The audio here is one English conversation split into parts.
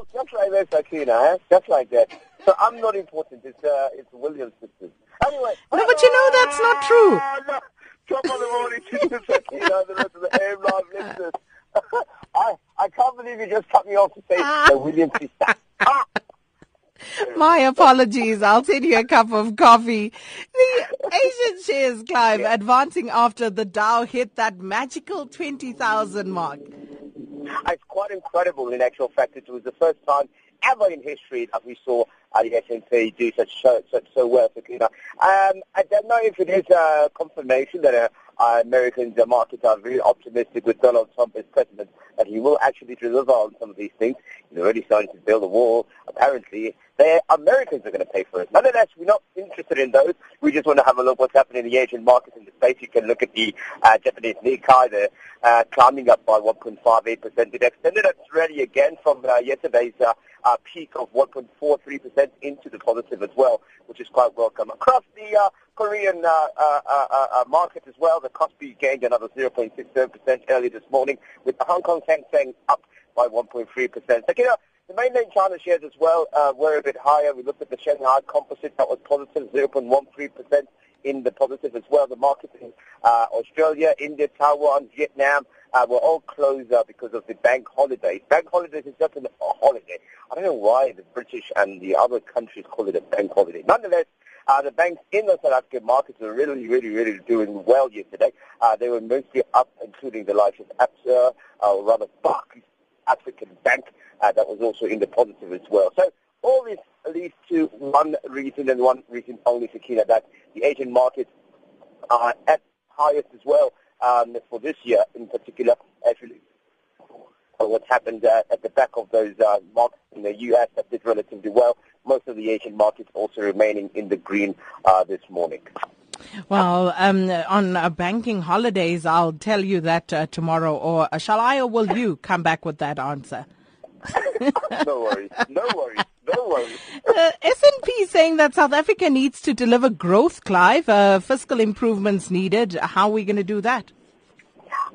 Oh, just like that, Sakina, eh? Just like that. So I'm not important. It's uh, it's Williams sisters. Anyway. No, but you know that's not true. No. Top of the morning to you, Sakina, the rest of the AM Live listeners. I, I can't believe you just cut me off to say the Williams sister. Ah. My apologies. I'll send you a cup of coffee. The Asian shares climb, advancing after the Dow hit that magical 20,000 mark. It's quite incredible in actual fact. It was the first time ever in history that we saw uh, the S&P do such so, such so well. for you um, I don't know if it is a confirmation that uh, uh, American markets are very optimistic with Donald Trump as president that he will actually deliver on some of these things. He's already starting to build a wall. Apparently, the Americans are going to pay for it. Nonetheless, we're not interested in those. We just want to have a look what's happening in the Asian markets in the States. You can look at the uh, Japanese Nikkei. They're uh, climbing up by 1.58%. It extended its rally again from uh, yesterday's uh, uh, peak of 1.43% into the positive as well, which is quite welcome. Across the uh, Korean uh, uh, uh, uh, market as well, the Kospi gained another 0.67% early this morning, with the Hong Kong Hang Seng up by 1.3%. So, you know, the mainland China shares as well were a bit higher. We looked at the Shanghai Composite, that was positive, 0.13% in the positive as well. The markets in uh, Australia, India, Taiwan, Vietnam uh, were all closed uh, because of the bank holidays. Bank holidays is just a holiday. I don't know why the British and the other countries call it a bank holiday. Nonetheless, uh, the banks in the South African markets were really, really, really doing well yesterday. Uh, they were mostly up, including the likes of ABSA, uh, or rather Barclays African Bank, uh, that was also in the positive as well. So all this leads to one reason and one reason only, Sakina, that the Asian markets are at highest as well um, for this year in particular, actually. What's happened uh, at the back of those uh, markets in the U.S. that did relatively well. Most of the Asian markets also remaining in the green uh, this morning. Well, um, on uh, banking holidays, I'll tell you that uh, tomorrow. Or uh, shall I or will you come back with that answer? no worries. No worries. No worries. Uh, S&P saying that South Africa needs to deliver growth, Clive. Uh, fiscal improvements needed. How are we going to do that?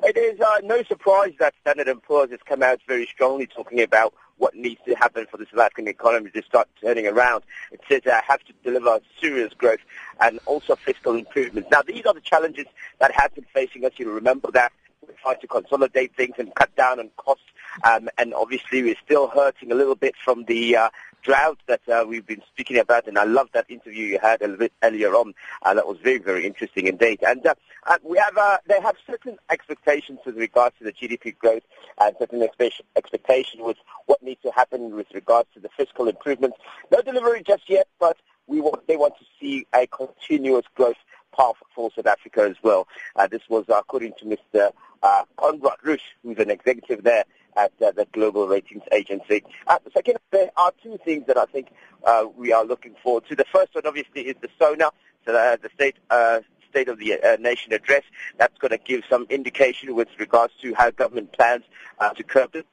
It is uh, no surprise that Standard & Poor's has come out very strongly talking about what needs to happen for the South African economy to start turning around. It says they have to deliver serious growth and also fiscal improvements. Now, these are the challenges that have been facing us. You remember that we tried to consolidate things and cut down on costs. Um, and obviously, we're still hurting a little bit from the uh, drought that uh, we've been speaking about, and I love that interview you had a little bit earlier on. Uh, that was very, very interesting indeed. And uh, uh, we have, uh, they have certain expectations with regards to the GDP growth and certain expectations with what needs to happen with regards to the fiscal improvements. No delivery just yet, but we want, they want to see a continuous growth path for South Africa as well. Uh, this was according to Mr. Uh, Konrad Reuss, who's an executive there at uh, the Global Ratings Agency. Uh, second, there are two things that I think uh, we are looking forward to. The first one, obviously, is the SONA, so uh, the state uh, State of the uh, Nation address. That's going to give some indication with regards to how government plans uh, to curb the